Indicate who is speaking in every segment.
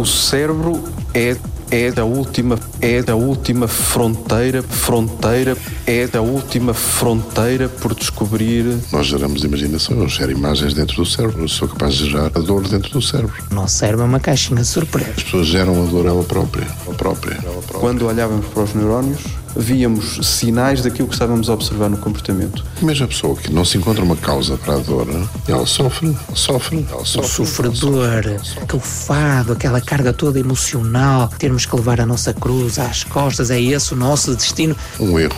Speaker 1: O cérebro é é a última é a última fronteira fronteira é a última fronteira por descobrir.
Speaker 2: Nós geramos imaginação eu gero imagens dentro do cérebro eu sou capaz de gerar a dor dentro do cérebro.
Speaker 3: O nosso cérebro é uma caixinha de surpresa
Speaker 2: as pessoas geram a dor ela própria ela própria, ela própria.
Speaker 1: quando olhávamos para os neurónios víamos sinais daquilo que estávamos a observar no comportamento.
Speaker 2: Mesmo a pessoa que não se encontra uma causa para a dor, ela sofre, sofre, ela sofre.
Speaker 3: O sofredor, aquele fado, aquela carga toda emocional, termos que levar a nossa cruz às costas, é esse o nosso destino.
Speaker 2: Um erro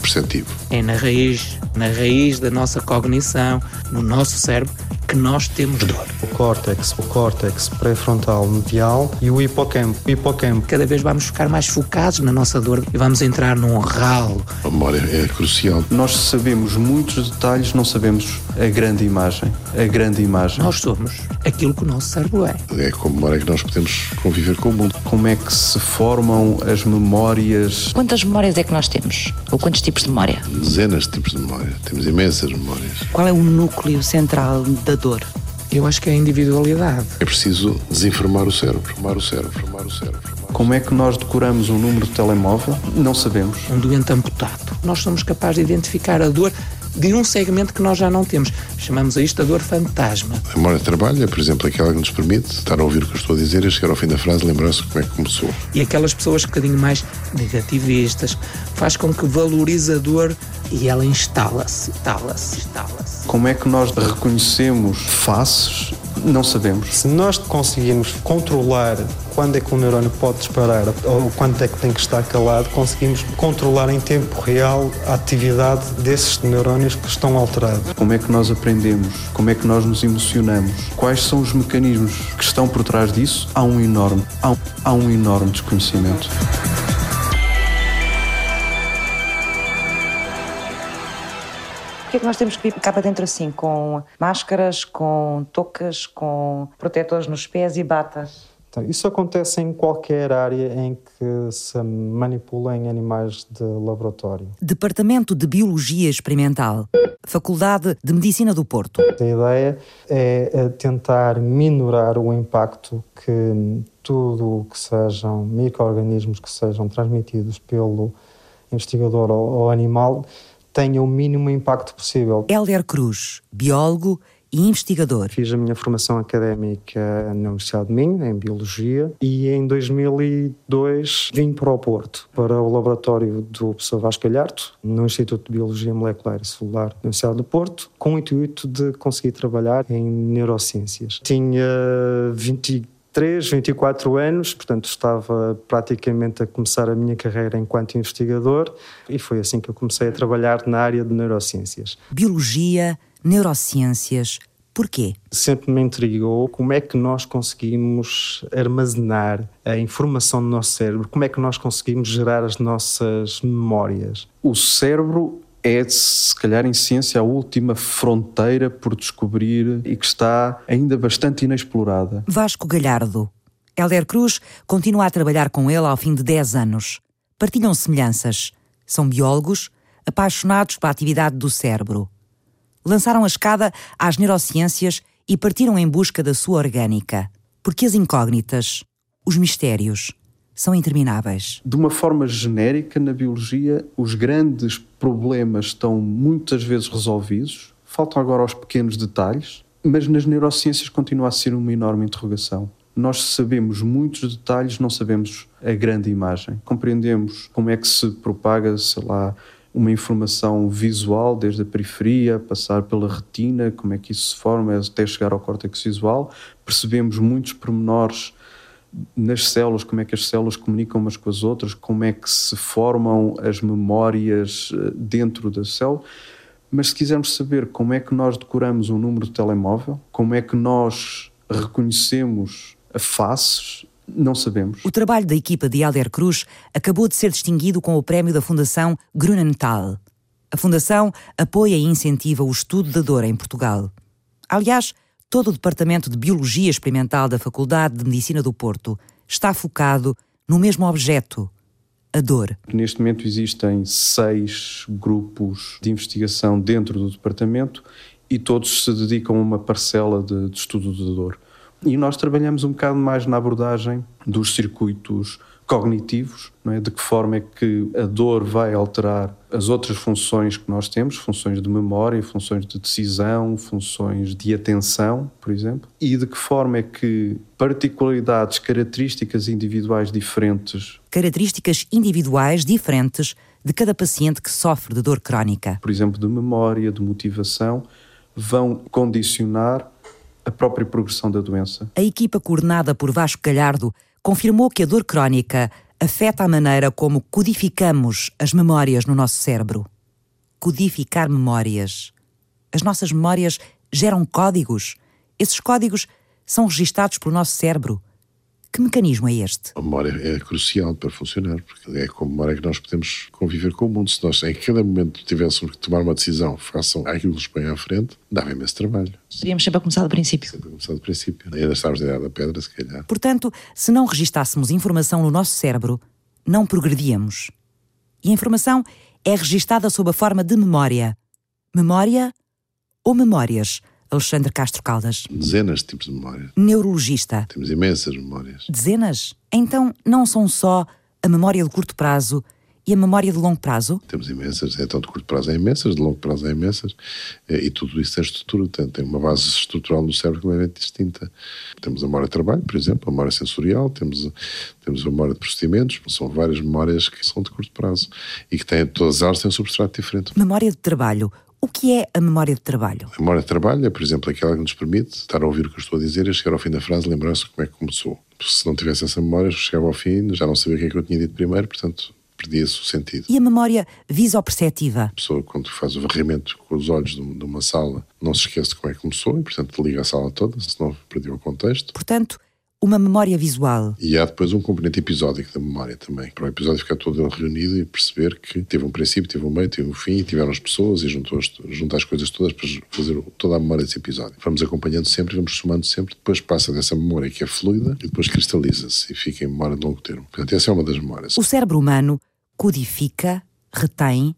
Speaker 2: perceptivo.
Speaker 3: É na raiz, na raiz da nossa cognição, no nosso cérebro, que nós temos dor.
Speaker 4: O córtex, o córtex pré-frontal medial e o hipocampo. O hipocampo.
Speaker 3: Cada vez vamos ficar mais focados na nossa dor e vamos entrar num ralo.
Speaker 2: A memória é crucial.
Speaker 1: Nós sabemos muitos detalhes, não sabemos a grande imagem. A grande imagem.
Speaker 3: Nós somos aquilo que o nosso cérebro é.
Speaker 2: É com a memória que nós podemos conviver com o mundo.
Speaker 1: Como é que se formam as memórias?
Speaker 5: Quantas memórias é que nós temos? Ou quantos tipos de memória?
Speaker 2: Dezenas de tipos de memória. Temos imensas memórias.
Speaker 5: Qual é o núcleo central da dor?
Speaker 3: Eu acho que é a individualidade.
Speaker 2: É preciso desinformar o cérebro, formar o cérebro, formar o cérebro.
Speaker 1: Como é que nós decoramos um número de telemóvel? Não sabemos.
Speaker 3: Um doente amputado. Nós somos capazes de identificar a dor de um segmento que nós já não temos. Chamamos a isto a dor fantasma.
Speaker 2: A memória de trabalho é, por exemplo, aquela que nos permite estar a ouvir o que eu estou a dizer e chegar ao fim da frase lembrar-se como é que começou.
Speaker 3: E aquelas pessoas um bocadinho mais negativistas faz com que valorize a dor e ela instala-se, instala-se, instala-se.
Speaker 1: Como é que nós reconhecemos faces? Não sabemos.
Speaker 4: Se nós conseguirmos controlar quando é que o neurónio pode disparar ou quando é que tem que estar calado, conseguimos controlar em tempo real a atividade desses neurónios que estão alterados.
Speaker 1: Como é que nós aprendemos? Como é que nós nos emocionamos? Quais são os mecanismos que estão por trás disso? Há um enorme, há um, há um enorme desconhecimento.
Speaker 5: Porquê é que nós temos que ir cá para dentro assim, com máscaras, com toucas, com protetores nos pés e batas?
Speaker 4: Então, isso acontece em qualquer área em que se manipulem animais de laboratório.
Speaker 6: Departamento de Biologia Experimental, Faculdade de Medicina do Porto.
Speaker 4: A ideia é tentar minorar o impacto que tudo o que sejam micro-organismos que sejam transmitidos pelo investigador ou animal tenha o mínimo impacto possível.
Speaker 6: Hélder Cruz, biólogo e investigador.
Speaker 4: Fiz a minha formação académica na Universidade de Minho, em Biologia, e em 2002 vim para o Porto, para o laboratório do professor Vasco Galhardo, no Instituto de Biologia Molecular e Celular da Universidade do Porto, com o intuito de conseguir trabalhar em neurociências. Tinha 20 23, 24 anos, portanto estava praticamente a começar a minha carreira enquanto investigador e foi assim que eu comecei a trabalhar na área de neurociências.
Speaker 6: Biologia, neurociências, porquê?
Speaker 4: Sempre me intrigou como é que nós conseguimos armazenar a informação do nosso cérebro, como é que nós conseguimos gerar as nossas memórias.
Speaker 1: O cérebro é, se calhar, em ciência, a última fronteira por descobrir e que está ainda bastante inexplorada.
Speaker 6: Vasco Galhardo. Helder Cruz continua a trabalhar com ele ao fim de 10 anos. Partilham semelhanças. São biólogos apaixonados pela atividade do cérebro. Lançaram a escada às neurociências e partiram em busca da sua orgânica. Porque as incógnitas, os mistérios, são intermináveis.
Speaker 1: De uma forma genérica, na biologia, os grandes problemas estão muitas vezes resolvidos, faltam agora os pequenos detalhes, mas nas neurociências continua a ser uma enorme interrogação. Nós sabemos muitos detalhes, não sabemos a grande imagem. Compreendemos como é que se propaga, sei lá, uma informação visual desde a periferia, passar pela retina, como é que isso se forma até chegar ao córtex visual. Percebemos muitos pormenores nas células, como é que as células comunicam umas com as outras, como é que se formam as memórias dentro da célula. Mas se quisermos saber como é que nós decoramos um número de telemóvel, como é que nós reconhecemos faces, não sabemos.
Speaker 6: O trabalho da equipa de Helder Cruz acabou de ser distinguido com o prémio da Fundação Grunenthal. A Fundação apoia e incentiva o estudo da dor em Portugal. Aliás, todo o Departamento de Biologia Experimental da Faculdade de Medicina do Porto está focado no mesmo objeto, a dor.
Speaker 1: Neste momento existem seis grupos de investigação dentro do departamento e todos se dedicam a uma parcela de, de estudo da dor. E nós trabalhamos um bocado mais na abordagem dos circuitos cognitivos, é? de que forma é que a dor vai alterar as outras funções que nós temos, funções de memória, funções de decisão, funções de atenção, por exemplo, e de que forma é que particularidades, características individuais diferentes.
Speaker 6: Características individuais diferentes de cada paciente que sofre de dor crónica.
Speaker 1: Por exemplo, de memória, de motivação, vão condicionar a própria progressão da doença.
Speaker 6: A equipa coordenada por Vasco Galhardo confirmou que a dor crónica afeta a maneira como codificamos as memórias no nosso cérebro. Codificar memórias. As nossas memórias geram códigos. Esses códigos são registados pelo nosso cérebro. Que mecanismo é este?
Speaker 2: A memória é crucial para funcionar, porque é com a memória que nós podemos conviver com o mundo. Se nós em cada momento tivéssemos que tomar uma decisão, façam aquilo que nos põe à frente, dava imenso trabalho.
Speaker 5: Teríamos sempre a começar do princípio.
Speaker 2: Sempre a começar do princípio. Ainda estávamos na idade da pedra, se calhar.
Speaker 6: Portanto, se não registássemos informação no nosso cérebro, não progredíamos. E a informação é registada sob a forma de memória. Memória ou memórias? Alexandre Castro Caldas.
Speaker 2: Dezenas de tipos de memórias.
Speaker 6: Neurologista.
Speaker 2: Temos imensas memórias.
Speaker 6: Dezenas? Então não são só a memória de curto prazo e a memória de longo prazo?
Speaker 2: Temos imensas, então de curto prazo é imensas, de longo prazo é imensas, e tudo isso tem estrutura, tem, tem uma base estrutural no cérebro completamente distinta. Temos a memória de trabalho, por exemplo, a memória sensorial, temos, temos a memória de procedimentos, são várias memórias que são de curto prazo e que têm, todas elas têm um substrato diferente.
Speaker 6: Memória de trabalho. O que é a memória de trabalho?
Speaker 2: A memória de trabalho é, por exemplo, aquela que nos permite estar a ouvir o que eu estou a dizer e chegar ao fim da frase lembrar-se como é que começou. Se não tivesse essa memória, chegava ao fim, já não sabia o que é que eu tinha dito primeiro, portanto perdia-se o sentido.
Speaker 6: E a memória visoperceptiva?
Speaker 2: A pessoa, quando faz o varrimento com os olhos de uma sala, não se esquece de como é que começou e, portanto, liga a sala toda, senão perdeu o contexto.
Speaker 6: Portanto, uma memória visual.
Speaker 2: E há depois um componente episódico da memória também, para o episódio ficar todo reunido e perceber que teve um princípio, teve um meio, teve um fim, tiveram as pessoas e juntou as, juntar as coisas todas para fazer toda a memória desse episódio. Vamos acompanhando sempre, vamos somando sempre, depois passa dessa memória que é fluida e depois cristaliza-se e fica em memória de longo termo. Portanto, essa é uma das memórias.
Speaker 6: O cérebro humano codifica, retém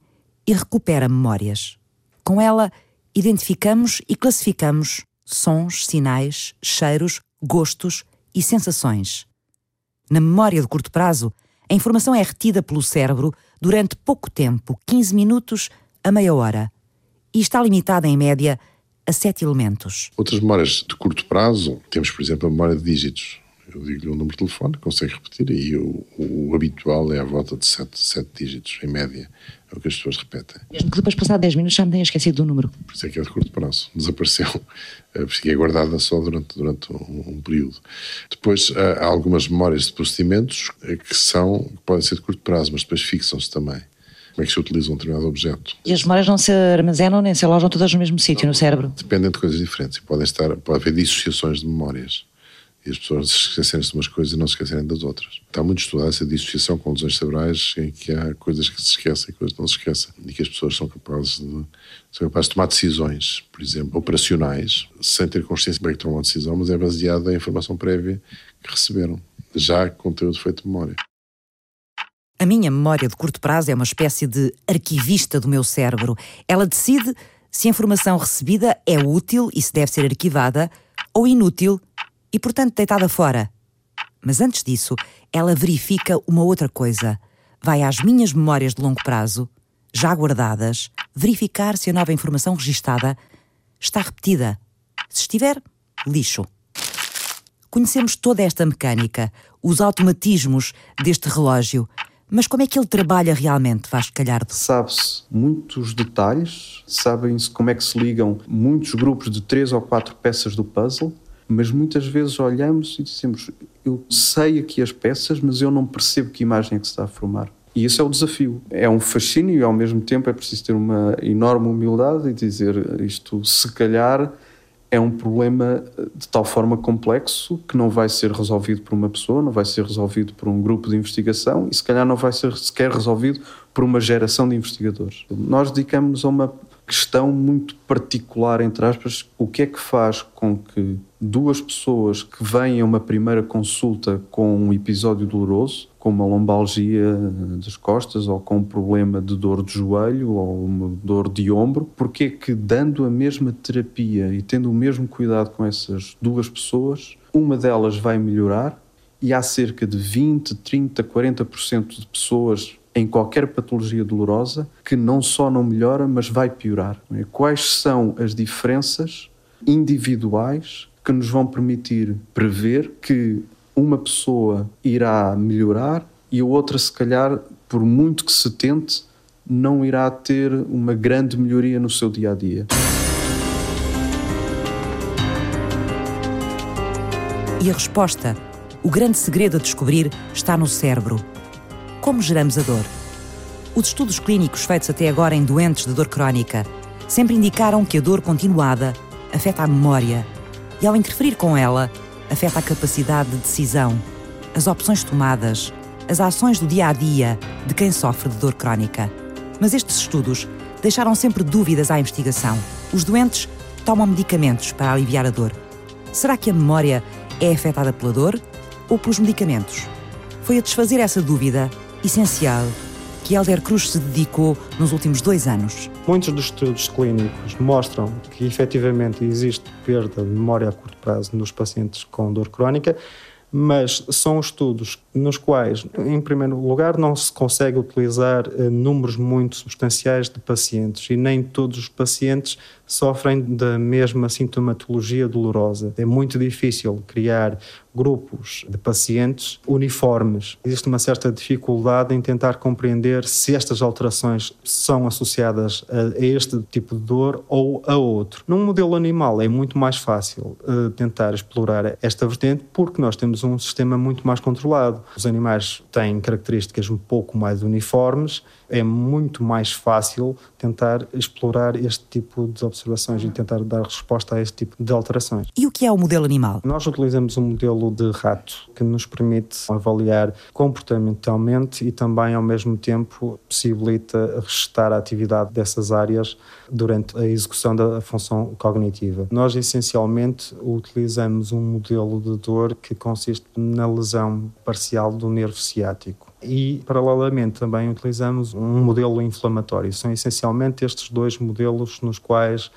Speaker 6: e recupera memórias. Com ela, identificamos e classificamos sons, sinais, cheiros, gostos e sensações. Na memória de curto prazo, a informação é retida pelo cérebro durante pouco tempo 15 minutos a meia hora e está limitada, em média, a sete elementos.
Speaker 2: Outras memórias de curto prazo, temos, por exemplo, a memória de dígitos. Eu digo-lhe um número de telefone, consegue repetir, e o, o, habitual é à volta de sete, sete dígitos, em média. É o que as pessoas repetem.
Speaker 5: Mesmo que depois, passar 10 minutos, já me tenha esquecido do número.
Speaker 2: Por isso é que é de curto prazo. Desapareceu. Fiquei guardada só durante, durante um, um, período. Depois, há algumas memórias de procedimentos que são, que podem ser de curto prazo, mas depois fixam-se também como é que se utiliza um determinado objeto.
Speaker 5: E as memórias não se armazenam nem se alojam todas no mesmo sítio, no cérebro?
Speaker 2: Dependem de coisas diferentes. Podem estar, pode haver dissociações de memórias e as pessoas se esquecerem-se de umas coisas e não se esquecerem das outras. Está muito estudada essa dissociação com lesões cerebrais em que há coisas que se esquecem e coisas que não se esquecem e que as pessoas são capazes de, são capazes de tomar decisões, por exemplo, operacionais, sem ter consciência de que tomam uma decisão, mas é baseada em informação prévia que receberam, já com conteúdo feito de memória.
Speaker 6: A minha memória de curto prazo é uma espécie de arquivista do meu cérebro. Ela decide se a informação recebida é útil e se deve ser arquivada ou inútil e, portanto, deitada fora. Mas antes disso, ela verifica uma outra coisa. Vai às minhas memórias de longo prazo, já guardadas, verificar se a nova informação registada está repetida. Se estiver, lixo. Conhecemos toda esta mecânica, os automatismos deste relógio. Mas como é que ele trabalha realmente, Vasco Calhardo?
Speaker 1: Sabe-se muitos detalhes, sabem-se como é que se ligam muitos grupos de três ou quatro peças do puzzle, mas muitas vezes olhamos e dizemos: Eu sei aqui as peças, mas eu não percebo que imagem é que se está a formar. E isso é o desafio. É um fascínio e ao mesmo tempo é preciso ter uma enorme humildade e dizer isto, se calhar, é um problema de tal forma complexo que não vai ser resolvido por uma pessoa, não vai ser resolvido por um grupo de investigação e se calhar não vai ser sequer resolvido por uma geração de investigadores. Nós dedicamos a uma questão muito particular, entre aspas, o que é que faz com que duas pessoas que vêm a uma primeira consulta com um episódio doloroso, com uma lombalgia das costas ou com um problema de dor de joelho ou uma dor de ombro, porque é que dando a mesma terapia e tendo o mesmo cuidado com essas duas pessoas, uma delas vai melhorar e há cerca de 20, 30, 40% de pessoas em qualquer patologia dolorosa que não só não melhora, mas vai piorar. Quais são as diferenças individuais que nos vão permitir prever que uma pessoa irá melhorar e a outra, se calhar, por muito que se tente, não irá ter uma grande melhoria no seu dia a dia.
Speaker 6: E a resposta, o grande segredo a descobrir, está no cérebro. Como geramos a dor? Os estudos clínicos feitos até agora em doentes de dor crónica sempre indicaram que a dor continuada afeta a memória e, ao interferir com ela, afeta a capacidade de decisão, as opções tomadas, as ações do dia a dia de quem sofre de dor crónica. Mas estes estudos deixaram sempre dúvidas à investigação. Os doentes tomam medicamentos para aliviar a dor. Será que a memória é afetada pela dor ou pelos medicamentos? Foi a desfazer essa dúvida essencial que Helder Cruz se dedicou nos últimos dois anos.
Speaker 4: Muitos dos estudos clínicos mostram que efetivamente existe perda de memória a curto prazo nos pacientes com dor crónica, mas são estudos nos quais, em primeiro lugar, não se consegue utilizar eh, números muito substanciais de pacientes e nem todos os pacientes sofrem da mesma sintomatologia dolorosa. É muito difícil criar grupos de pacientes uniformes. Existe uma certa dificuldade em tentar compreender se estas alterações são associadas a este tipo de dor ou a outro. Num modelo animal é muito mais fácil uh, tentar explorar esta vertente porque nós temos um sistema muito mais controlado. Os animais têm características um pouco mais uniformes, é muito mais fácil tentar explorar este tipo de observações e tentar dar resposta a este tipo de alterações.
Speaker 6: E o que é o modelo animal?
Speaker 4: Nós utilizamos um modelo de rato que nos permite avaliar comportamentalmente e também, ao mesmo tempo, possibilita restar a atividade dessas áreas durante a execução da função cognitiva. Nós, essencialmente, utilizamos um modelo de dor que consiste na lesão parcial do nervo ciático e, paralelamente, também utilizamos um modelo inflamatório. São essencialmente estes dois modelos nos quais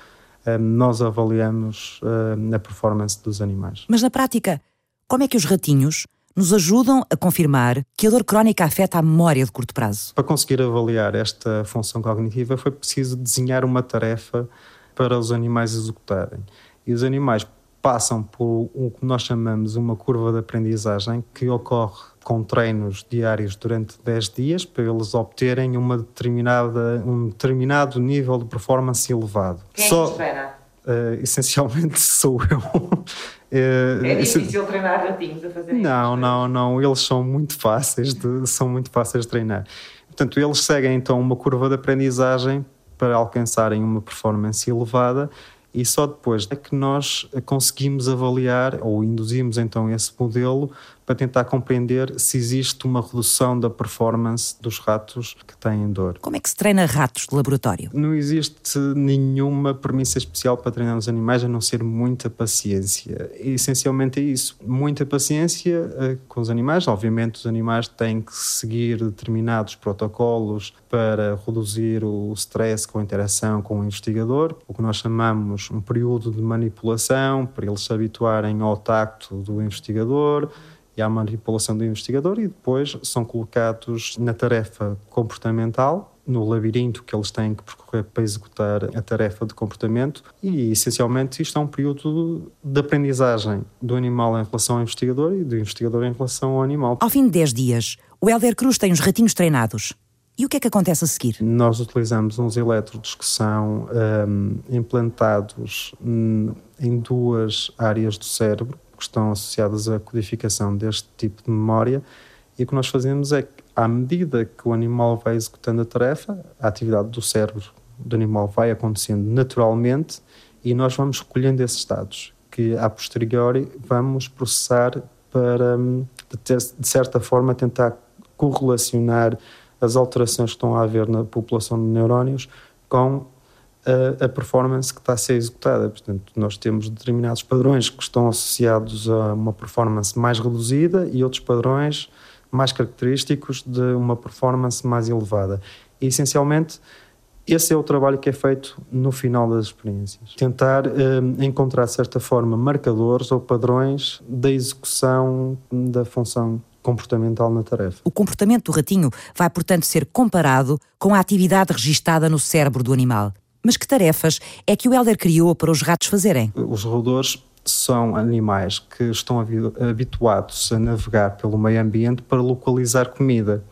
Speaker 4: eh, nós avaliamos eh, a performance dos animais.
Speaker 6: Mas, na prática, como é que os ratinhos nos ajudam a confirmar que a dor crónica afeta a memória de curto prazo?
Speaker 4: Para conseguir avaliar esta função cognitiva, foi preciso desenhar uma tarefa para os animais executarem. E os animais passam por o que nós chamamos uma curva de aprendizagem que ocorre com treinos diários durante 10 dias para eles obterem uma determinada, um determinado nível de performance elevado.
Speaker 5: Quem é Só, treina?
Speaker 4: Uh, essencialmente sou eu.
Speaker 5: uh, é difícil treinar ratinhos a fazer
Speaker 4: Não, não, não. Eles são muito fáceis de, são muito fáceis de treinar. Portanto, eles seguem então uma curva de aprendizagem para alcançarem uma performance elevada e só depois é que nós conseguimos avaliar ou induzimos então esse modelo para tentar compreender se existe uma redução da performance dos ratos que têm dor.
Speaker 6: Como é que se treina ratos de laboratório?
Speaker 4: Não existe nenhuma premissa especial para treinar os animais a não ser muita paciência. E, essencialmente é isso. Muita paciência uh, com os animais. Obviamente, os animais têm que seguir determinados protocolos para reduzir o stress com a interação com o investigador, o que nós chamamos um período de manipulação, para eles se habituarem ao tacto do investigador e à manipulação do investigador e depois são colocados na tarefa comportamental, no labirinto que eles têm que percorrer para executar a tarefa de comportamento e essencialmente isto é um período de aprendizagem do animal em relação ao investigador e do investigador em relação ao animal.
Speaker 6: Ao fim de 10 dias, o Helder Cruz tem os ratinhos treinados. E o que é que acontece a seguir?
Speaker 4: Nós utilizamos uns elétrodos que são um, implantados hum, em duas áreas do cérebro que estão associadas à codificação deste tipo de memória. E o que nós fazemos é que, à medida que o animal vai executando a tarefa, a atividade do cérebro do animal vai acontecendo naturalmente e nós vamos recolhendo esses dados, que a posteriori vamos processar para, de certa forma, tentar correlacionar as alterações que estão a haver na população de neurónios com a, a, performance que está a ser executada. Portanto, nós temos determinados padrões que estão associados a uma performance mais reduzida e outros padrões mais característicos de uma performance mais elevada. E, essencialmente, Esse é o trabalho que é feito no final das experiências. Tentar eh, encontrar, de certa forma, marcadores ou padrões da execução da função comportamental na tarefa.
Speaker 6: O comportamento do ratinho vai, portanto, ser comparado com a atividade registada no cérebro do animal. Mas que tarefas é que o Helder criou para os ratos fazerem?
Speaker 4: Os roedores são animais que estão habituados a navegar pelo meio ambiente para localizar comida.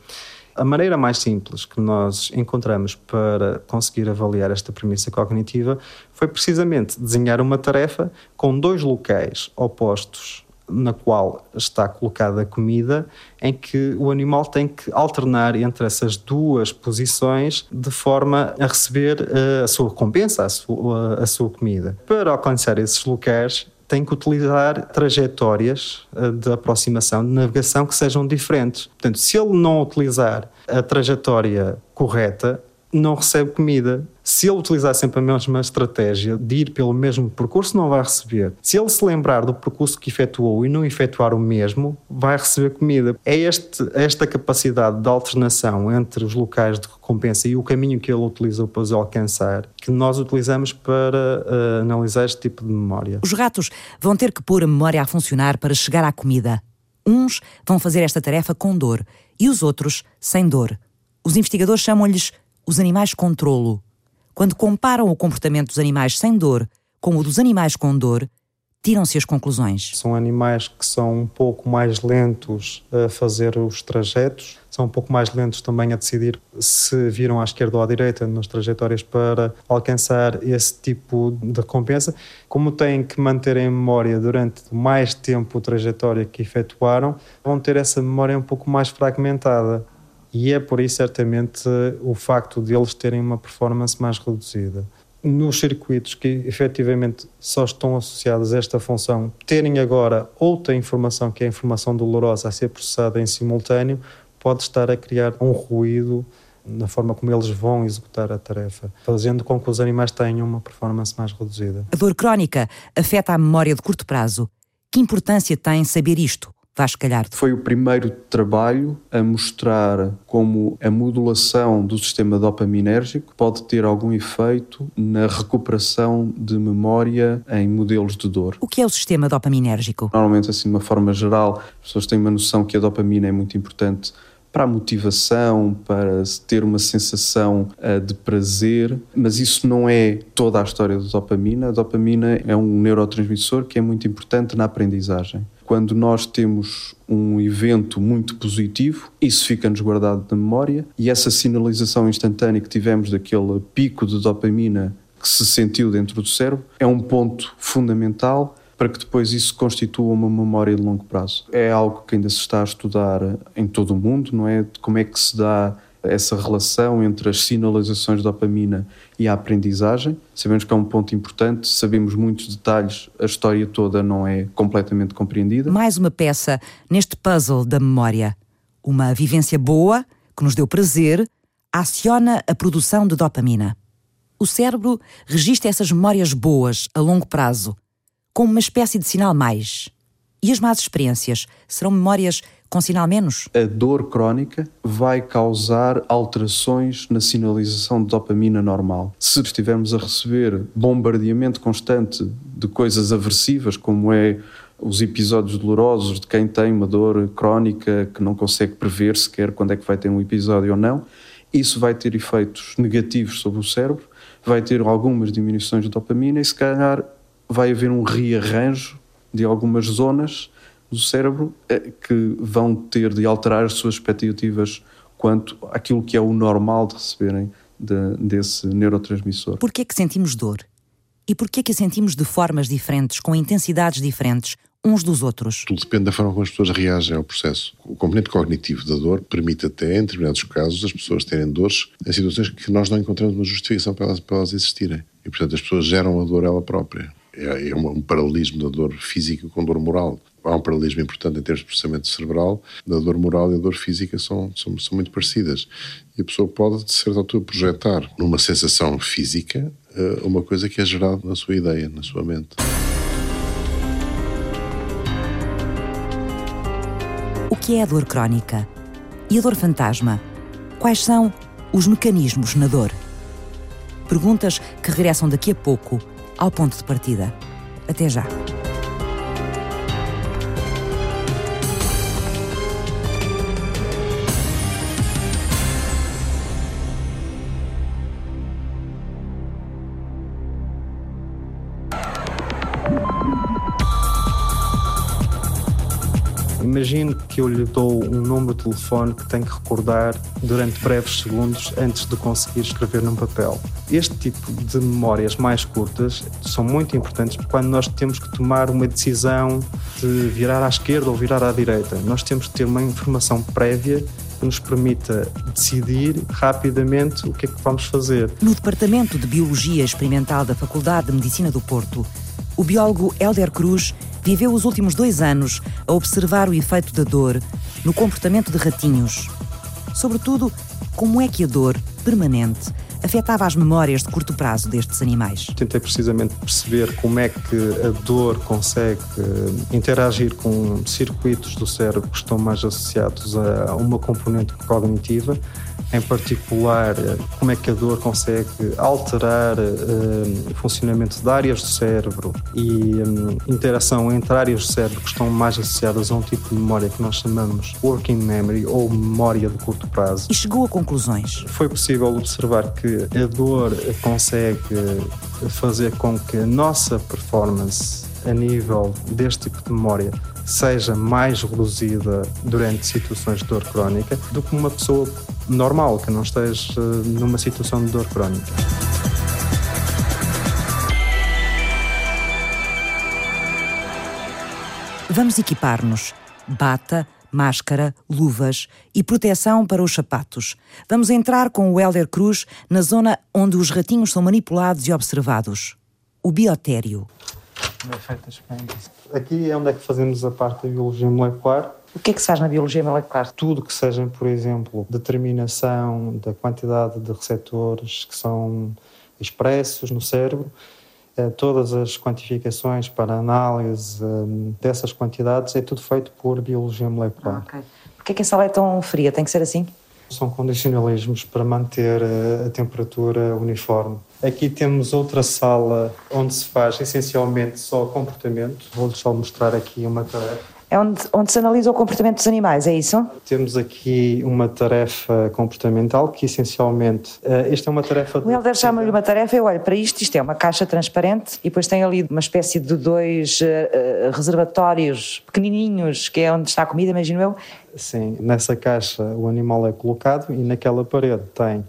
Speaker 4: A maneira mais simples que nós encontramos para conseguir avaliar esta premissa cognitiva foi precisamente desenhar uma tarefa com dois locais opostos na qual está colocada a comida, em que o animal tem que alternar entre essas duas posições de forma a receber uh, a sua recompensa, a sua, a sua comida. Para alcançar esses locais, tem que utilizar trajetórias uh, de aproximação, de navegação que sejam diferentes. Portanto, se ele não utilizar a trajetória correta, não recebe comida. Se ele utilizar sempre a mesma estratégia de ir pelo mesmo percurso, não vai receber. Se ele se lembrar do percurso que efetuou e não efetuar o mesmo, vai receber comida. É este, esta capacidade de alternação entre os locais de recompensa e o caminho que ele utilizou para os alcançar que nós utilizamos para uh, analisar este tipo de memória.
Speaker 6: Os ratos vão ter que pôr a memória a funcionar para chegar à comida. Uns vão fazer esta tarefa com dor e os outros sem dor. Os investigadores chamam-lhes os animais controlo. Quando comparam o comportamento dos animais sem dor com o dos animais com dor, tiram-se as conclusões.
Speaker 4: São animais que são um pouco mais lentos a fazer os trajetos, são um pouco mais lentos também a decidir se viram à esquerda ou à direita nas trajetórias para alcançar esse tipo de recompensa. Como têm que manter em memória durante mais tempo a trajetória que efetuaram, vão ter essa memória um pouco mais fragmentada e é por isso certamente o facto de eles terem uma performance mais reduzida. Nos circuitos que efetivamente só estão associados a esta função, terem agora outra informação, que é a informação dolorosa, a ser processada em simultâneo, pode estar a criar um ruído na forma como eles vão executar a tarefa, fazendo com que os animais tenham uma performance mais reduzida.
Speaker 6: A dor crónica afeta a memória de curto prazo. Que importância tem saber isto? Vasco.
Speaker 1: Foi o primeiro trabalho a mostrar como a modulação do sistema dopaminérgico pode ter algum efeito na recuperação de memória em modelos de dor.
Speaker 6: O que é o sistema dopaminérgico?
Speaker 1: Normalmente, assim, de uma forma geral, as pessoas têm uma noção que a dopamina é muito importante para a motivação, para ter uma sensação uh, de prazer, mas isso não é toda a história da dopamina. A dopamina é um neurotransmissor que é muito importante na aprendizagem. Quando nós temos um evento muito positivo, isso fica-nos guardado na memória e essa sinalização instantânea que tivemos daquele pico de dopamina que se sentiu dentro do cérebro é um ponto fundamental para que depois isso constitua uma memória de longo prazo. É algo que ainda se está a estudar em todo o mundo, não é? Como é que se dá essa relação entre as sinalizações de dopamina e a aprendizagem. Sabemos que é um ponto importante, sabemos muitos detalhes, a história toda não é completamente compreendida.
Speaker 6: Mais uma peça neste puzzle da memória. Uma vivência boa, que nos deu prazer, aciona a produção de dopamina. O cérebro registra essas memórias boas a longo prazo como uma espécie de sinal mais. E as más experiências serão memórias com sinal menos?
Speaker 1: A dor crónica vai causar alterações na sinalização de dopamina normal. Se estivermos a receber bombardeamento constante de coisas aversivas, como é os episódios dolorosos de quem tem uma dor crónica que não consegue prever sequer quando é que vai ter um episódio ou não, isso vai ter efeitos negativos sobre o cérebro, vai ter algumas diminuições de dopamina e se calhar vai haver um rearranjo de algumas zonas do cérebro eh, que vão ter de alterar as suas expectativas quanto àquilo que é o normal de receberem de, desse neurotransmissor.
Speaker 6: Por que é que sentimos dor? E por que é que a sentimos de formas diferentes, com intensidades diferentes, uns dos outros?
Speaker 2: Tudo depende da forma como as pessoas reagem ao processo. O componente cognitivo da dor permite até, em determinados casos, as pessoas terem dores em situações que nós não encontramos uma justificação para elas, para elas existirem. E, portanto, as pessoas geram a dor ela própria é, é um paralelismo da dor física com dor moral. Há um paralelismo importante em termos de processamento cerebral, da dor moral e a dor física são, são, são muito parecidas. E a pessoa pode, de certa altura, projetar numa sensação física eh, uma coisa que é gerada na sua ideia, na sua mente.
Speaker 6: O que é a dor crónica? E a dor fantasma? Quais são os mecanismos na dor? Perguntas que regressam daqui a pouco ao ponto de partida. Até já.
Speaker 4: Imagine que eu lhe dou um número de telefone que tem que recordar durante breves segundos antes de conseguir escrever num papel. Este tipo de memórias mais curtas são muito importantes quando nós temos que tomar uma decisão de virar à esquerda ou virar à direita. Nós temos que ter uma informação prévia que nos permita decidir rapidamente o que é que vamos fazer.
Speaker 6: No Departamento de Biologia Experimental da Faculdade de Medicina do Porto, o biólogo Helder Cruz viveu os últimos dois anos a observar o efeito da dor no comportamento de ratinhos. Sobretudo, como é que a dor permanente afetava as memórias de curto prazo destes animais.
Speaker 4: Tentei precisamente perceber como é que a dor consegue eh, interagir com circuitos do cérebro que estão mais associados a uma componente cognitiva em particular como é que a dor consegue alterar uh, o funcionamento de áreas do cérebro e um, interação entre áreas do cérebro que estão mais associadas a um tipo de memória que nós chamamos working memory ou memória de curto prazo.
Speaker 6: E chegou a conclusões.
Speaker 4: Foi possível observar que a dor consegue fazer com que a nossa performance a nível deste tipo de memória seja mais reduzida durante situações de dor crónica do que uma pessoa normal que não esteja eh, numa situação de dor crónica.
Speaker 6: Vamos equipar-nos. Bata, máscara, luvas e proteção para os sapatos. Vamos entrar com o Helder Cruz na zona onde os ratinhos são manipulados e observados. O biotério.
Speaker 4: Aqui é onde é que fazemos a parte da biologia molecular.
Speaker 5: O que é que se faz na biologia molecular?
Speaker 4: Tudo que seja, por exemplo, determinação da quantidade de receptores que são expressos no cérebro, eh, todas as quantificações para análise eh, dessas quantidades é tudo feito por biologia molecular.
Speaker 5: Ah, okay. Porquê é que a sala é tão fria? Tem que ser assim?
Speaker 4: São condicionalismos para manter eh, a temperatura uniforme. Aqui temos outra sala onde se faz essencialmente só comportamento. Vou-lhes só mostrar aqui uma tarefa.
Speaker 5: É onde, onde se analisa o comportamento dos animais, é isso?
Speaker 4: Temos aqui uma tarefa comportamental que essencialmente. Uh, esta é uma tarefa.
Speaker 5: O Helder chama-lhe uma tarefa, eu olho para isto, isto é uma caixa transparente e depois tem ali uma espécie de dois uh, reservatórios pequenininhos, que é onde está a comida, imagino eu.
Speaker 4: Sim, nessa caixa o animal é colocado e naquela parede tem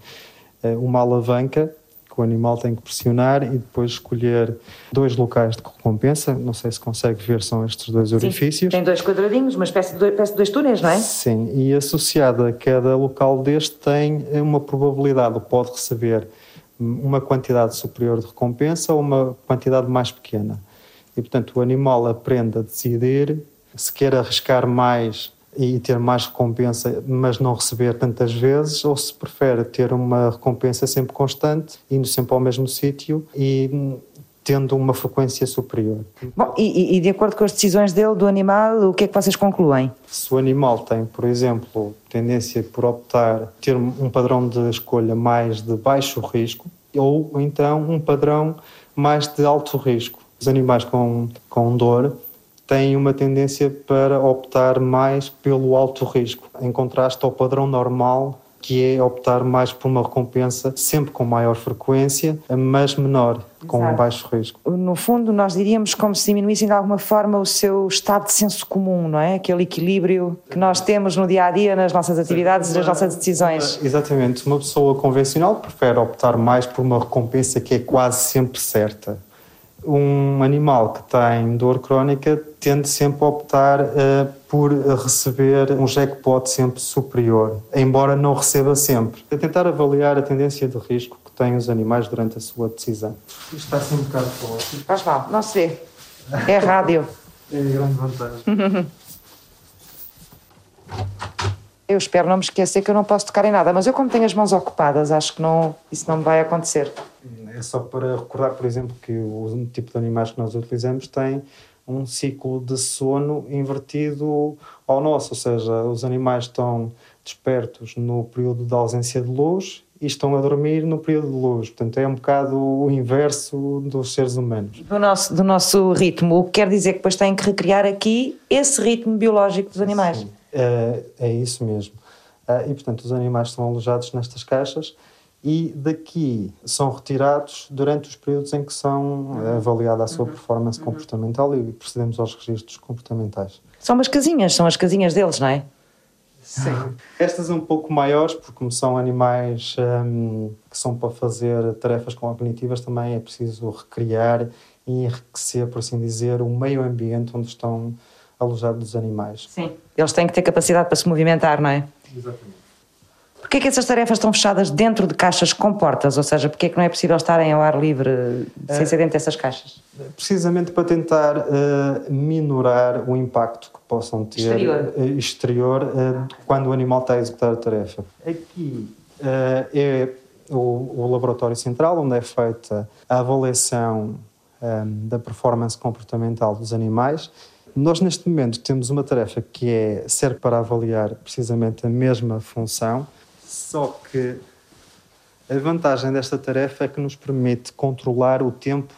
Speaker 4: uma alavanca que o animal tem que pressionar e depois escolher dois locais de recompensa. Não sei se consegue ver, são estes dois orifícios.
Speaker 5: Tem dois quadradinhos, uma espécie de, espécie de dois túneis, não é?
Speaker 4: Sim, e associado a cada local deste tem uma probabilidade, pode receber uma quantidade superior de recompensa ou uma quantidade mais pequena. E, portanto, o animal aprende a decidir se quer arriscar mais e ter mais recompensa, mas não receber tantas vezes, ou se prefere ter uma recompensa sempre constante, indo sempre ao mesmo sítio e tendo uma frequência superior.
Speaker 5: Bom, e, e, de acordo com as decisões dele, do animal, o que é que vocês concluem?
Speaker 4: Se o animal tem, por exemplo, tendência por optar ter um padrão de escolha mais de baixo risco, ou então um padrão mais de alto risco. Os animais com, com dor têm uma tendência para optar mais pelo alto risco, em contraste ao padrão normal que é optar mais por uma recompensa sempre com maior frequência, mas menor, com Exato. um baixo risco.
Speaker 5: No fundo, nós diríamos como se diminuíssem de alguma forma o seu estado de senso comum, não é? Aquele equilíbrio que nós temos no dia a dia, nas nossas atividades e nas nossas decisões.
Speaker 4: Exatamente. Uma pessoa convencional prefere optar mais por uma recompensa que é quase sempre certa um animal que tem dor crónica tende sempre a optar uh, por receber um jackpot sempre superior, embora não receba sempre. A tentar avaliar a tendência de risco que têm os animais durante a sua decisão. Isto está assim um bocado forte.
Speaker 5: Faz mal, não se vê. É rádio.
Speaker 4: é a grande vantagem.
Speaker 5: Eu espero não me esquecer que eu não posso tocar em nada, mas eu como tenho as mãos ocupadas, acho que não, isso não me vai acontecer.
Speaker 4: É só para recordar, por exemplo, que o tipo de animais que nós utilizamos tem um ciclo de sono invertido ao nosso, ou seja, os animais estão despertos no período da ausência de luz e estão a dormir no período de luz. Portanto, é um bocado o inverso dos seres humanos.
Speaker 5: Do nosso, do nosso ritmo, o que quer dizer que depois têm que recriar aqui esse ritmo biológico dos animais. Sim,
Speaker 4: é, é isso mesmo. Ah, e, portanto, os animais são alojados nestas caixas e daqui são retirados durante os períodos em que são eh, avaliada a sua uhum. performance uhum. comportamental e procedemos aos registros comportamentais.
Speaker 5: São umas casinhas, são as casinhas deles, não é?
Speaker 4: Sim. Estas um pouco maiores, porque como são animais um, que são para fazer tarefas cognitivas, também é preciso recriar e enriquecer, por assim dizer, o meio ambiente onde estão alojados os animais.
Speaker 5: Sim. Eles têm que ter capacidade para se movimentar, não é?
Speaker 4: Exatamente.
Speaker 5: Porquê é que essas tarefas estão fechadas dentro de caixas com portas? Ou seja, porquê é que não é possível estarem ao ar livre sem é, ser dentro dessas caixas?
Speaker 4: Precisamente para tentar uh, minorar o impacto que possam ter
Speaker 5: exterior,
Speaker 4: uh, exterior uh, quando o animal está a executar a tarefa. Aqui é o, o, laboratório central onde é feita a avaliação um, da performance comportamental dos animais. Nós, neste momento, temos uma tarefa que é, serve para avaliar precisamente a mesma função, só que a vantagem desta tarefa é que nos permite controlar o tempo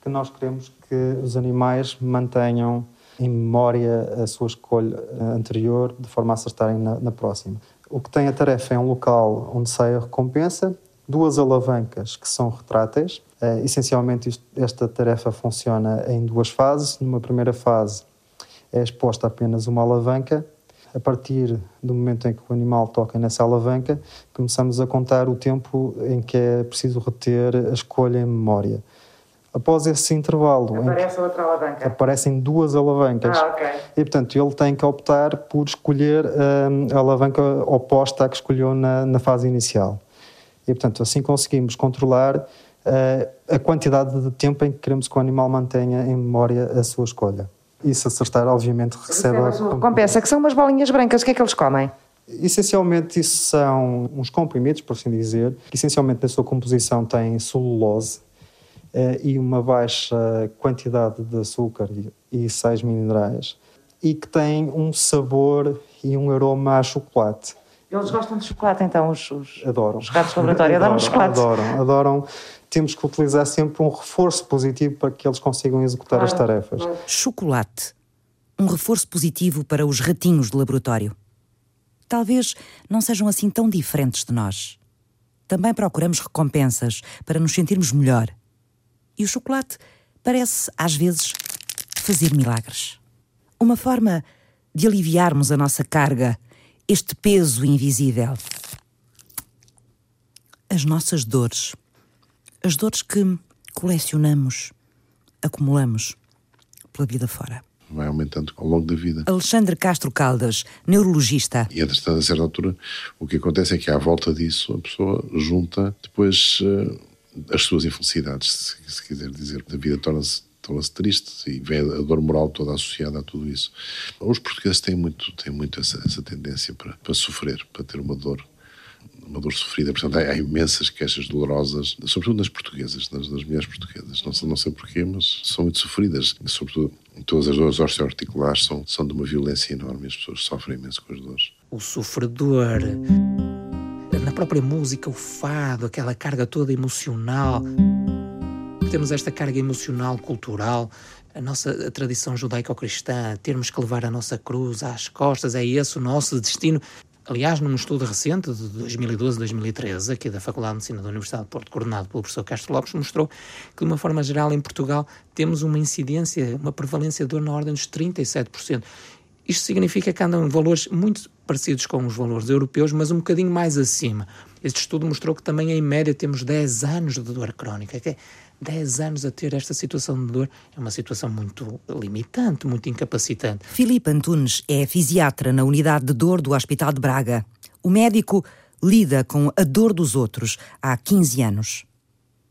Speaker 4: que nós queremos que os animais mantenham em memória a sua escolha anterior, de forma a acertarem na, na próxima. O que tem a tarefa é um local onde sai a recompensa, duas alavancas que são retráteis. Uh, essencialmente, isto, esta tarefa funciona em duas fases. Numa primeira fase, é exposta apenas uma alavanca a partir do momento em que o animal toca nessa alavanca, começamos a contar o tempo em que é preciso reter a escolha em memória. Após esse intervalo.
Speaker 5: Aparece outra alavanca.
Speaker 4: Aparecem duas alavancas.
Speaker 5: Ah, ok.
Speaker 4: E, portanto, ele tem que optar por escolher hum, a alavanca oposta à que escolheu na, na fase inicial. E, portanto, assim conseguimos controlar uh, a quantidade de tempo em que queremos que o animal mantenha em memória a sua escolha. E se acertar, obviamente, recebe a
Speaker 5: recompensa, que são umas bolinhas brancas. O que é que eles comem?
Speaker 4: Essencialmente, isso são uns comprimidos, por assim dizer, que essencialmente na sua composição têm celulose eh, e uma baixa quantidade de açúcar e, e sais minerais e que têm um sabor e um aroma a chocolate.
Speaker 5: Eles gostam de chocolate, então, os, os,
Speaker 4: adoram.
Speaker 5: os ratos de laboratório adoram, adoram chocolate.
Speaker 4: Adoram, adoram temos que utilizar sempre um reforço positivo para que eles consigam executar claro, as tarefas.
Speaker 6: Chocolate. Um reforço positivo para os ratinhos de laboratório. Talvez não sejam assim tão diferentes de nós. Também procuramos recompensas para nos sentirmos melhor. E o chocolate parece, às vezes, fazer milagres. Uma forma de aliviarmos a nossa carga, este peso invisível. As nossas dores as dores que colecionamos, acumulamos pela vida fora.
Speaker 2: Vai aumentando ao longo da vida.
Speaker 6: Alexandre Castro Caldas, neurologista.
Speaker 2: E, entretanto, a certa altura, o que acontece é que, à volta disso, a pessoa junta depois uh, as suas infelicidades, se, se quiser dizer. A vida torna-se torna-se triste e vem a dor moral toda associada a tudo isso. Os portugueses têm muito, têm muito essa, essa tendência para, para sofrer, para ter uma dor uma dor sofrida. Portanto, há, há, imensas queixas dolorosas, sobretudo nas portuguesas, nas, nas mulheres portuguesas. Não não sei porquê, mas são muito sofridas. Sobretudo, todas as dores osteoarticulares são, são de uma violência enorme as pessoas sofrem imenso com as dores.
Speaker 3: O sofredor, na própria música, o fado, aquela carga toda emocional. Temos esta carga emocional, cultural, a nossa tradição judaico-cristã, termos que levar a nossa cruz às costas, é esse o nosso destino. Aliás, num estudo recente de 2012-2013, aqui da Faculdade de Medicina da Universidade de Porto, coordenado pelo professor Castro Lopes, mostrou que, de uma forma geral, em Portugal, temos uma incidência, uma prevalência de dor na ordem dos 37%. Isto significa que andam valores muito parecidos com os valores europeus, mas um bocadinho mais acima. Este estudo mostrou que também, em média, temos 10 anos de dor crónica, que é 10 anos a ter esta situação de dor é uma situação muito limitante, muito incapacitante.
Speaker 6: Filipe Antunes é fisiatra na unidade de dor do Hospital de Braga. O médico lida com a dor dos outros há 15 anos.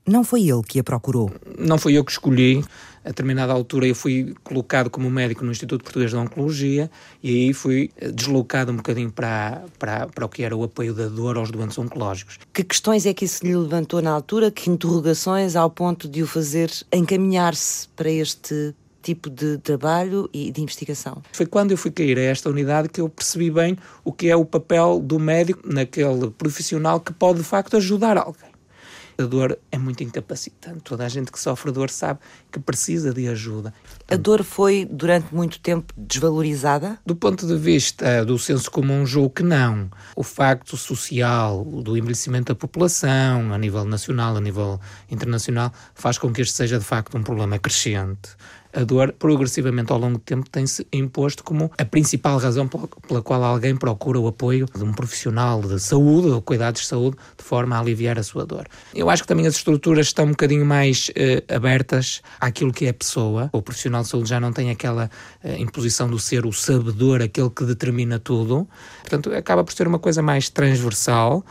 Speaker 6: Não foi ele que a procurou.
Speaker 3: Não foi eu que escolhi a determinada altura eu fui colocado como médico no Instituto Português de Oncologia e aí fui eh, deslocado um bocadinho para, para, para o que era o apoio da dor aos doentes oncológicos.
Speaker 7: Que questões é que isso lhe levantou na altura? Que interrogações ao ponto de o fazer encaminhar-se para este
Speaker 6: tipo de trabalho e de investigação?
Speaker 3: Foi quando eu fui cair a esta unidade que eu percebi bem o que é o papel do médico naquele profissional que pode de facto ajudar alguém. A dor é muito incapacitante. Toda a gente que sofre dor sabe que precisa de ajuda.
Speaker 6: A dor foi, durante muito tempo, desvalorizada?
Speaker 3: Do ponto de vista do senso comum, julgo que não. O facto social do envelhecimento da população, a nível nacional, a nível internacional, faz com que este seja de facto um problema crescente a dor, progressivamente ao longo do tempo, tem-se imposto como a principal razão pela, qual alguém procura o apoio de um profissional de saúde ou cuidados de saúde de forma a aliviar a sua dor. Eu acho que também as estruturas estão um bocadinho mais eh, abertas àquilo que é a pessoa. O profissional de saúde já não tem aquela eh, imposição do ser o sabedor, aquele que determina tudo. Portanto, acaba por ser uma coisa mais transversal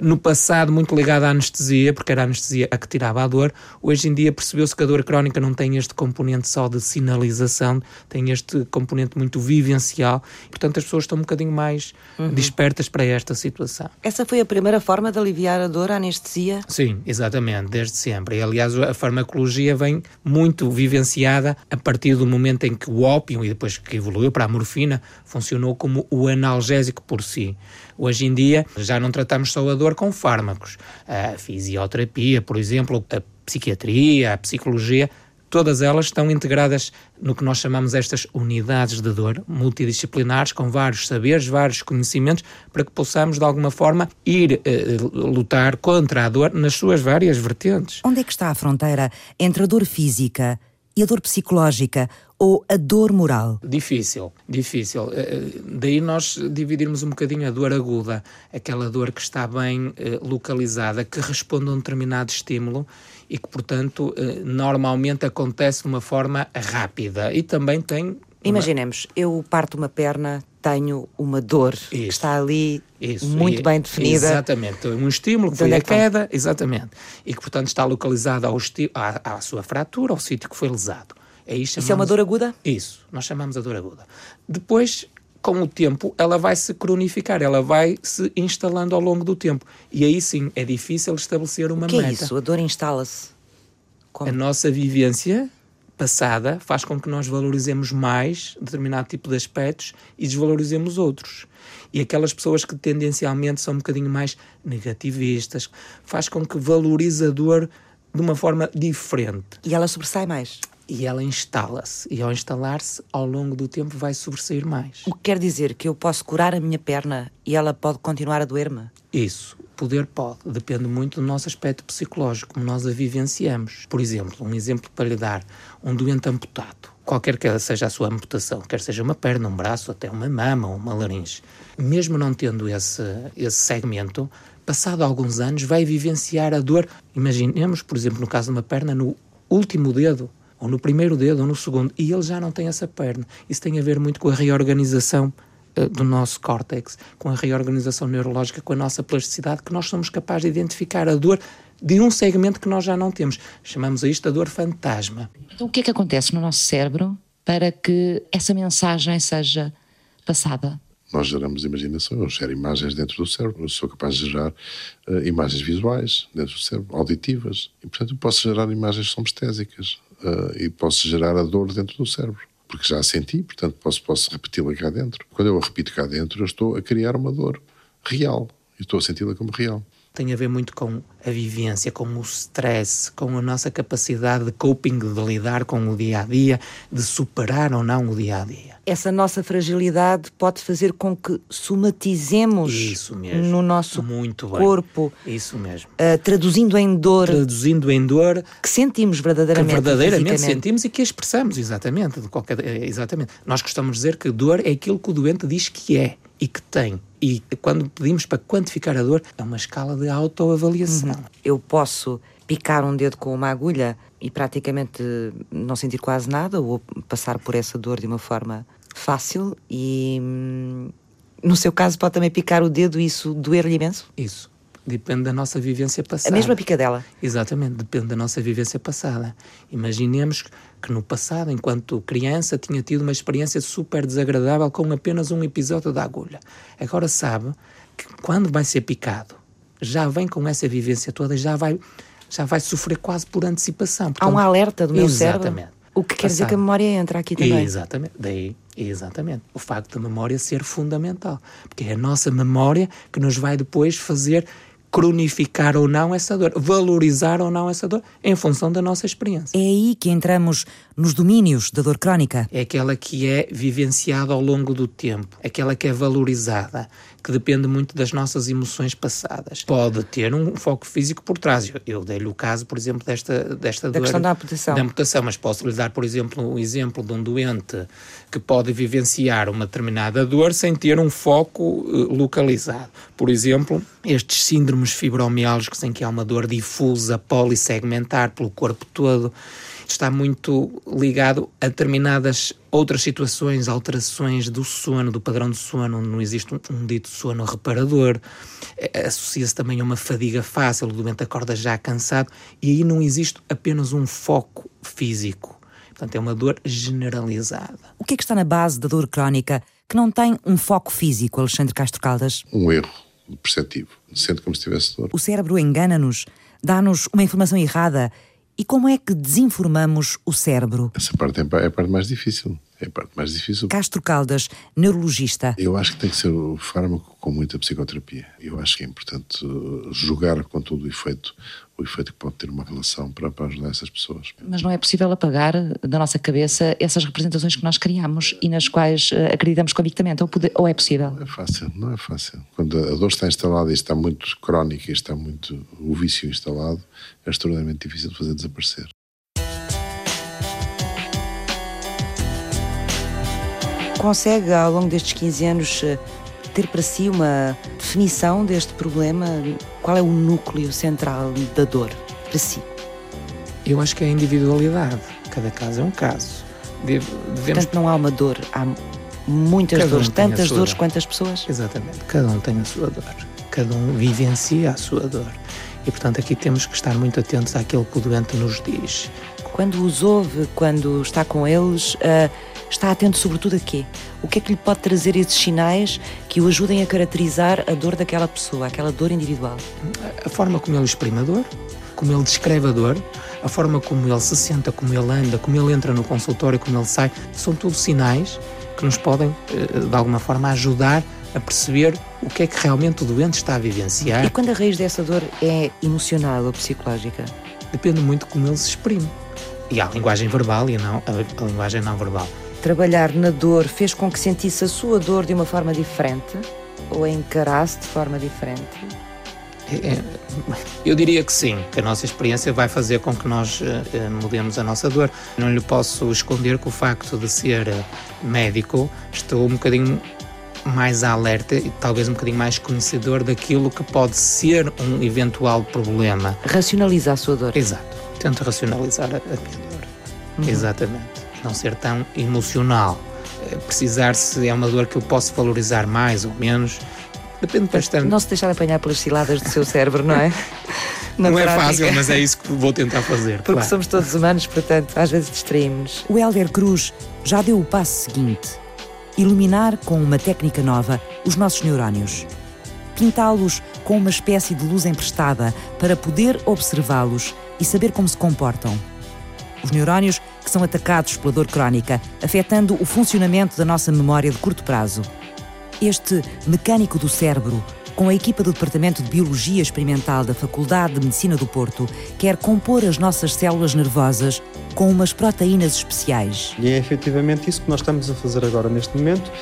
Speaker 3: no passado muito ligada à anestesia, porque era a anestesia a que tirava a dor. Hoje em dia percebeu-se que a dor crónica não tem este componente só de sinalização, tem este componente muito vivencial. Portanto, as pessoas estão um bocadinho mais uhum. despertas para esta situação.
Speaker 6: Essa foi a primeira forma de aliviar a dor, a anestesia?
Speaker 3: Sim, exatamente, desde sempre. E, aliás, a farmacologia vem muito vivenciada a partir do momento em que o ópio, e depois que evoluiu para a morfina, funcionou como o analgésico por si. Hoje em dia já não tratamos só a dor com fármacos. A fisioterapia, por exemplo, a psiquiatria, a psicologia, todas elas estão integradas no que nós chamamos estas unidades de dor multidisciplinares, com vários saberes, vários conhecimentos, para que possamos, de alguma forma, ir eh, lutar contra a dor nas suas várias vertentes.
Speaker 6: Onde é que está a fronteira entre a dor física e a dor psicológica ou a dor moral?
Speaker 3: Difícil, difícil. Eh, eh, daí nós dividirmos um bocadinho a dor aguda, aquela dor que está bem eh, localizada, que responde a um determinado estímulo e que, portanto, normalmente acontece de uma forma rápida e também tem.
Speaker 6: Imaginemos, eu parto uma perna, tenho uma dor Isso. que está ali Isso. muito e, bem definida.
Speaker 3: Exatamente, um estímulo que foi a queda, exatamente, e que portanto está localizado ao à, à sua fratura, ao sítio que foi lesado.
Speaker 6: Aí chamamos... Isso é uma dor aguda?
Speaker 3: Isso, nós chamamos a dor aguda. Depois, com o tempo, ela vai se cronificar, ela vai se instalando ao longo do tempo. E aí sim, é difícil estabelecer uma
Speaker 6: o que
Speaker 3: meta.
Speaker 6: é isso? A dor instala-se?
Speaker 3: A nossa vivência passada faz com que nós valorizemos mais determinado tipo de aspectos e desvalorizemos outros. E aquelas pessoas que tendencialmente são um bocadinho mais negativistas, faz com que valorize a dor de uma forma diferente.
Speaker 6: E ela sobressai mais
Speaker 3: e ela instala-se. E ao instalar-se, ao longo do tempo, vai sobressair mais.
Speaker 6: O que quer dizer que eu posso curar a minha perna e ela pode continuar a doer-me?
Speaker 3: Isso. Poder pode. Depende muito do nosso aspecto psicológico, como nós a vivenciamos. Por exemplo, um exemplo para lhe dar: um doente amputado. Qualquer que seja a sua amputação, quer seja uma perna, um braço, até uma mama ou uma laringe. Mesmo não tendo esse, esse segmento, passado alguns anos, vai vivenciar a dor. Imaginemos, por exemplo, no caso de uma perna, no último dedo ou no primeiro dedo, ou no segundo, e ele já não tem essa perna. Isso tem a ver muito com a reorganização uh, do nosso córtex, com a reorganização neurológica, com a nossa plasticidade, que nós somos capazes de identificar a dor de um segmento que nós já não temos. Chamamos a isto a dor fantasma.
Speaker 6: Então, o que é que acontece no nosso cérebro para que essa mensagem seja passada?
Speaker 2: Nós geramos imaginação, eu gero imagens dentro do cérebro, eu sou capaz de gerar uh, imagens visuais dentro do cérebro, auditivas, e portanto eu posso gerar imagens somestésicas uh, e posso gerar a dor dentro do cérebro. Porque já a senti, portanto posso, posso repeti-la cá dentro. Quando eu a repito cá dentro, eu estou a criar uma dor real. E estou a senti-la como real
Speaker 3: tem a ver muito com a vivência, com o stress, com a nossa capacidade de coping, de lidar com o dia a dia, de superar ou não o dia a dia.
Speaker 6: Essa nossa fragilidade pode fazer com que somatizemos no nosso corpo.
Speaker 3: Isso mesmo.
Speaker 6: Uh, traduzindo em dor.
Speaker 3: Traduzindo em dor.
Speaker 6: Que sentimos verdadeiramente.
Speaker 3: Que verdadeiramente sentimos e que expressamos, exatamente. De qualquer, eh, exatamente. Nós costumamos dizer que dor é aquilo que o doente diz que é e que tem. E quando pedimos para quantificar a dor, é uma escala de autoavaliação. Uhum.
Speaker 6: Eu posso picar um dedo com uma agulha e praticamente não sentir quase nada ou passar por essa dor de uma forma fácil e hum, no seu caso pode também picar o dedo e isso doer-lhe imenso?
Speaker 3: Isso. Depende da nossa vivência passada.
Speaker 6: A mesma picadela?
Speaker 3: Exatamente, depende da nossa vivência passada. Imaginemos que no passado, enquanto criança, tinha tido uma experiência super desagradável com apenas um episódio da agulha. Agora sabe que quando vai ser picado, já vem com essa vivência toda, já vai, já vai sofrer quase por antecipação.
Speaker 6: Portanto, Há um alerta do meu
Speaker 3: exatamente.
Speaker 6: cérebro?
Speaker 5: O que quer dizer que a memória entra aqui também.
Speaker 3: Exatamente, daí, exatamente. O facto da memória ser fundamental, porque é a nossa memória que nos vai depois fazer cronificar ou não essa dor, valorizar ou não essa dor, em função da nossa experiência.
Speaker 6: É aí que entramos nos domínios da dor crónica.
Speaker 3: É aquela que é vivenciada ao longo do tempo, aquela que é valorizada, que depende muito das nossas emoções passadas. Pode ter um foco físico por trás. Eu, eu dei-lhe o caso, por exemplo, desta, desta
Speaker 5: da
Speaker 3: dor.
Speaker 5: questão da amputação.
Speaker 3: Da amputação, mas posso lhe dar, por exemplo, um exemplo de um doente que pode vivenciar uma determinada dor sem ter um foco uh, localizado. Por exemplo, estes síndromes fibromialgicos em que há uma dor difusa, polissegmentar pelo corpo todo, está muito ligado a determinadas outras situações, alterações do sono, do padrão de sono, onde não existe um, um dito sono reparador, associa-se também a uma fadiga fácil, o doente acorda já cansado, e aí não existe apenas um foco físico. Portanto, é uma dor generalizada.
Speaker 6: O que é que está na base da dor crónica que não tem um foco físico, Alexandre Castro Caldas?
Speaker 2: Um erro perceptivo. Sente como se tivesse dor.
Speaker 6: O cérebro engana-nos, dá-nos uma informação errada e como é que desinformamos o cérebro?
Speaker 2: Essa parte é a parte mais difícil. É a parte mais difícil.
Speaker 6: Castro Caldas, neurologista.
Speaker 2: Eu acho que tem que ser o fármaco com muita psicoterapia. Eu acho que é importante uh, jogar com todo o efeito, o efeito que pode ter uma relação para, para ajudar essas pessoas.
Speaker 5: Mas não é possível apagar da nossa cabeça essas representações que nós criamos e nas quais uh, acreditamos convictamente, ou, pode, ou é possível?
Speaker 2: Não é fácil, não é fácil. Quando a dor está instalada e está muito crónica e está muito o vício instalado, é extraordinariamente difícil de fazer desaparecer.
Speaker 5: Consegue, ao longo destes 15 anos, eh, ter para si uma definição deste problema? Qual é o núcleo central da dor para si?
Speaker 3: Eu acho que é a individualidade. Cada caso é um caso. Deve, devemos...
Speaker 5: Portanto, não há uma dor, há muitas
Speaker 3: Cada um
Speaker 5: dores,
Speaker 3: a
Speaker 5: tantas dores
Speaker 3: dor.
Speaker 5: quantas pessoas.
Speaker 3: Exatamente. Cada um tem a sua dor. Cada um vivencia a sua dor. E, portanto, aqui temos que estar muito atentos àquilo que o doente nos diz.
Speaker 5: Quando os ouve, quando está com eles, eh, está atento sobretudo a quê? O que é que lhe pode trazer esses sinais que o ajudem a caracterizar a dor daquela pessoa, aquela dor individual?
Speaker 3: A forma como ele exprime a dor, como ele descreve a dor, a forma como ele se senta, como ele anda, como ele entra no consultório, como ele sai, são tudo sinais que nos podem, eh, de alguma forma, ajudar a perceber o que é que realmente o doente está a vivenciar.
Speaker 5: E quando a raiz dessa dor é emocional ou psicológica?
Speaker 3: Depende muito de como ele se exprime. E há a linguagem verbal e não, a, a linguagem não verbal.
Speaker 5: Trabalhar na dor fez com que sentisse a sua dor de uma forma diferente? Ou a encarasse de forma diferente?
Speaker 3: É- é- Eu diria que sim, que a nossa experiência vai fazer com que nós eh, eh, mudemos a nossa dor. Não lhe posso esconder que o facto de ser eh, médico, estou um bocadinho mais alerta e talvez um bocadinho mais conhecedor daquilo que pode ser um eventual problema.
Speaker 5: Racionaliza a sua dor.
Speaker 3: Exato. Tento racionalizar a, a minha dor. Exatamente. Não ser tão emocional. Eh, Precisar se é uma dor que eu posso valorizar mais ou menos. Depende bastante.
Speaker 5: Não se deixar apanhar pelas ciladas do seu cérebro, não é? Na
Speaker 3: Não é
Speaker 5: prática.
Speaker 3: fácil, mas é isso que vou tentar fazer.
Speaker 5: Porque
Speaker 3: claro.
Speaker 5: somos todos humanos, portanto, às vezes distraímos-nos.
Speaker 6: O Helder Cruz já deu o passo seguinte: iluminar com uma técnica nova os nossos neurónios. Pintá-los com uma espécie de luz emprestada para poder observá-los e saber como se comportam. Os neurónios que são atacados pela dor crónica, afetando o funcionamento da nossa memória de curto prazo. Este mecânico do cérebro, com a equipa do Departamento de Biologia Experimental da Faculdade de Medicina do Porto, quer compor as nossas células nervosas com umas proteínas especiais.
Speaker 4: E é efetivamente isso que nós estamos a fazer agora neste momento,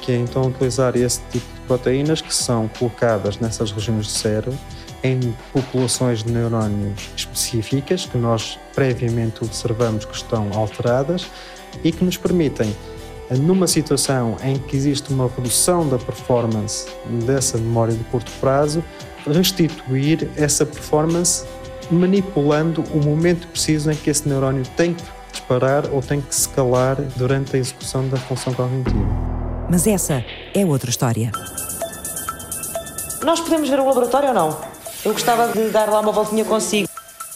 Speaker 4: que é então utilizar esse tipo de proteínas que são colocadas nessas regiões do cérebro em populações de neurónios específicas que nós previamente observamos que estão alteradas e que nos permitem, numa situação em que existe uma redução da performance dessa memória de curto prazo, restituir essa performance manipulando o momento preciso em que esse neurónio tem que disparar ou tem que se calar durante a execução da função cognitiva.
Speaker 6: Mas essa é outra história.
Speaker 5: Nós podemos ver o laboratório ou não? Eu gostava de dar lá uma voltinha consigo.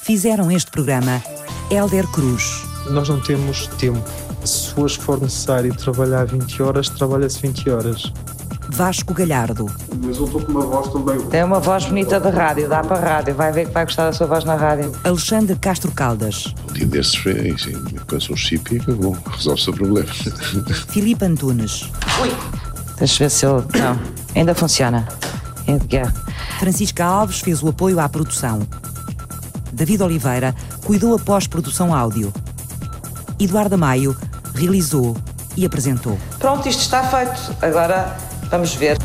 Speaker 6: Fizeram este programa Helder Cruz.
Speaker 4: Nós não temos tempo. Se hoje for necessário trabalhar 20 horas, trabalha-se 20 horas.
Speaker 6: Vasco Galhardo.
Speaker 1: Mas eu estou com uma voz também.
Speaker 7: Tem uma voz bonita de rádio, dá para rádio, vai ver que vai gostar da sua voz na rádio.
Speaker 6: Alexandre Castro Caldas.
Speaker 2: Um dia desses foi assim, começa um chip e acabou, resolve-se o problema.
Speaker 6: Filipe Antunes.
Speaker 7: Ui! Deixa eu ver se eu. Não, ainda funciona. Edgar.
Speaker 6: Francisca Alves fez o apoio à produção. David Oliveira cuidou a pós-produção áudio. Eduardo Maio realizou e apresentou.
Speaker 7: Pronto, isto está feito. Agora vamos ver.